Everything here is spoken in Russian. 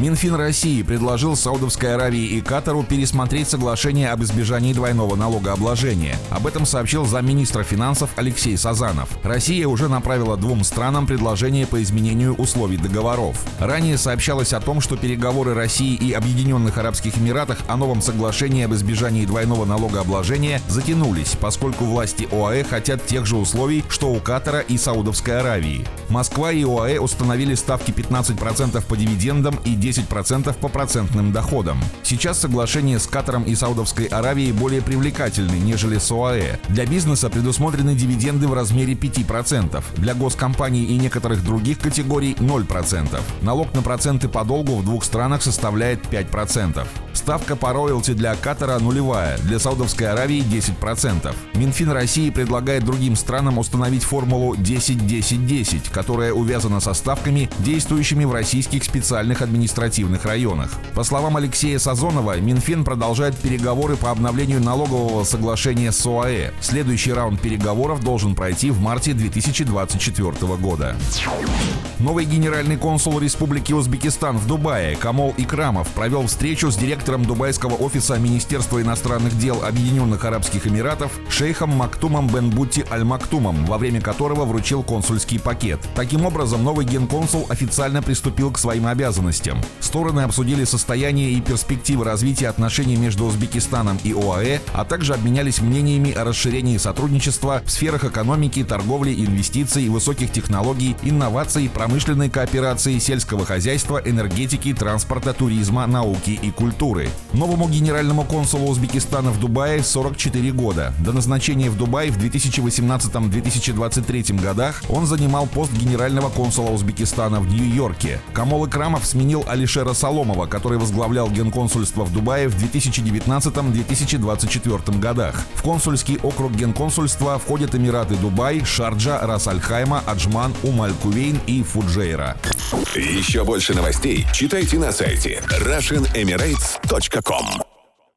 Минфин России предложил Саудовской Аравии и Катару пересмотреть соглашение об избежании двойного налогообложения. Об этом сообщил замминистра финансов Алексей Сазанов. Россия уже направила двум странам предложение по изменению условий договоров. Ранее сообщалось о том, что переговоры России и Объединенных Арабских Эмиратах о новом соглашении об избежании двойного налогообложения затянулись, поскольку власти ОАЭ хотят тех же условий, что у Катара и Саудовской Аравии. Москва и ОАЭ установили ставки 15% по дивидендам и 10 10% по процентным доходам. Сейчас соглашение с Катаром и Саудовской Аравией более привлекательны, нежели с ОАЭ. Для бизнеса предусмотрены дивиденды в размере 5%, для госкомпаний и некоторых других категорий 0%. Налог на проценты по долгу в двух странах составляет 5%. Ставка по роялти для Катара нулевая, для Саудовской Аравии 10%. Минфин России предлагает другим странам установить формулу 10-10-10, которая увязана со ставками, действующими в российских специальных административных районах. По словам Алексея Сазонова, Минфин продолжает переговоры по обновлению налогового соглашения с ОАЭ. Следующий раунд переговоров должен пройти в марте 2024 года. Новый генеральный консул Республики Узбекистан в Дубае Камол Икрамов провел встречу с директором дубайского офиса Министерства иностранных дел Объединенных Арабских Эмиратов шейхом Мактумом Бен Бутти Аль-Мактумом, во время которого вручил консульский пакет. Таким образом, новый генконсул официально приступил к своим обязанностям. Стороны обсудили состояние и перспективы развития отношений между Узбекистаном и ОАЭ, а также обменялись мнениями о расширении сотрудничества в сферах экономики, торговли, инвестиций, высоких технологий, инноваций, промышленной кооперации сельского хозяйства, энергетики, транспорта, туризма, науки и культуры. Новому генеральному консулу Узбекистана в Дубае 44 года. До назначения в Дубай в 2018-2023 годах он занимал пост генерального консула Узбекистана в Нью-Йорке. Камол Икрамов сменил Алишера Соломова, который возглавлял генконсульство в Дубае в 2019-2024 годах. В консульский округ генконсульства входят Эмираты Дубай, Шарджа, Рас-Аль-Хайма, Аджман, Умм-аль-Кувейн и Фу Фуджейра. Еще больше новостей читайте на сайте RussianEmirates.com